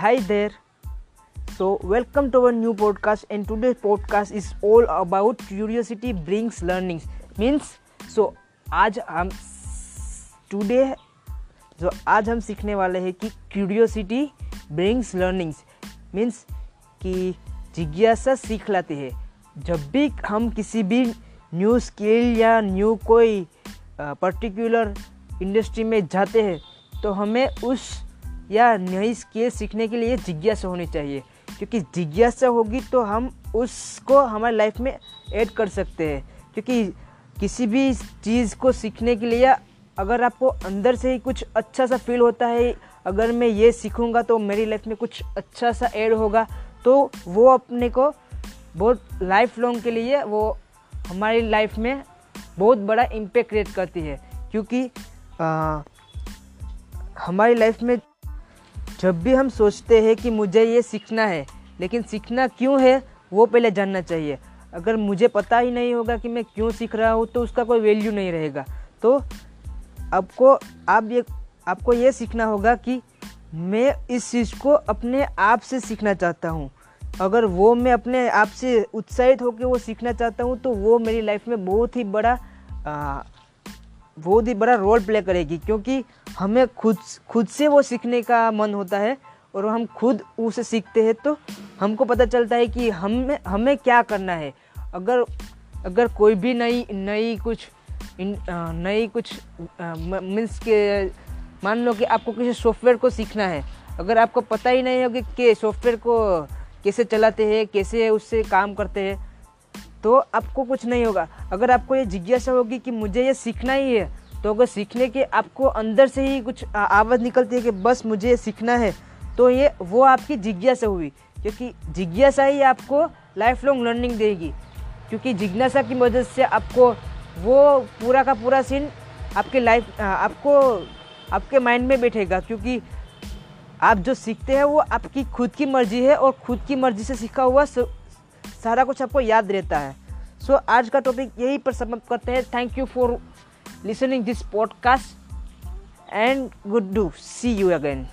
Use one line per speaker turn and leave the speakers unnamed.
Hi there. So, welcome to our new podcast, and today's podcast is all about curiosity brings learnings. Means, so आज हम today जो आज हम सीखने वाले हैं कि क्यूरियोसिटी ब्रिंग्स लर्निंग्स मीन्स कि जिज्ञासा सीख लाती है जब भी हम किसी भी न्यू स्किल या न्यू कोई पर्टिकुलर इंडस्ट्री में जाते हैं तो हमें उस या नई स्किल सीखने के लिए जिज्ञासा होनी चाहिए। क्योंकि जिज्ञासा होगी तो हम उसको हमारे लाइफ में ऐड कर सकते हैं। क्योंकि किसी भी चीज़ को सीखने के लिए अगर आपको अंदर से ही कुछ अच्छा सा फील होता है अगर मैं ये सीखूँगा तो मेरी लाइफ में कुछ अच्छा सा ऐड होगा तो वो अपने को बहुत लाइफ लॉन्ग के लिए वो हमारी लाइफ में बहुत बड़ा इम्पेक्ट क्रिएट करती है। क्योंकि आ, हमारी लाइफ में जब भी हम सोचते हैं कि मुझे ये सीखना है, लेकिन सीखना क्यों है, वो पहले जानना चाहिए। अगर मुझे पता ही नहीं होगा कि मैं क्यों सीख रहा हूँ तो उसका कोई वैल्यू नहीं रहेगा। तो आपको, आप ये, आपको ये सीखना होगा कि मैं इस चीज़ को अपने आप से सीखना चाहता हूँ। अगर वो मैं अपने आप से उत्साहित होकर वो सीखना चाहता हूँ तो वो मेरी लाइफ में बहुत ही बड़ा बहुत ही बड़ा रोल प्ले करेगी, क्योंकि हमें खुद खुद से वो सीखने का मन होता है और हम खुद उसे सीखते हैं तो हमको पता चलता है कि हमें हमें क्या करना है। अगर अगर कोई भी नई नई कुछ नई कुछ मीन्स के, मान लो कि आपको किसी सॉफ्टवेयर को सीखना है, अगर आपको पता ही नहीं होगा कि सॉफ्टवेयर को कैसे चलाते हैं, कैसे उससे काम करते हैं तो आपको कुछ नहीं होगा। अगर आपको ये जिज्ञासा होगी कि मुझे ये सीखना ही है तो अगर सीखने के आपको अंदर से ही कुछ आवाज़ निकलती है कि बस मुझे ये सीखना है तो ये वो आपकी जिज्ञासा हुई। क्योंकि जिज्ञासा ही आपको लाइफ लॉन्ग लर्निंग देगी। क्योंकि जिज्ञासा की मदद से आपको वो पूरा का पूरा सीन आपके लाइफ आपको, आपके माइंड में बैठेगा। क्योंकि आप जो सीखते हैं वो आपकी खुद की मर्ज़ी है और खुद की मर्ज़ी से सीखा हुआ सारा कुछ आपको याद रहता है। सो so, आज का टॉपिक यही पर समाप्त करते हैं। Thank you for listening this podcast and good do see you again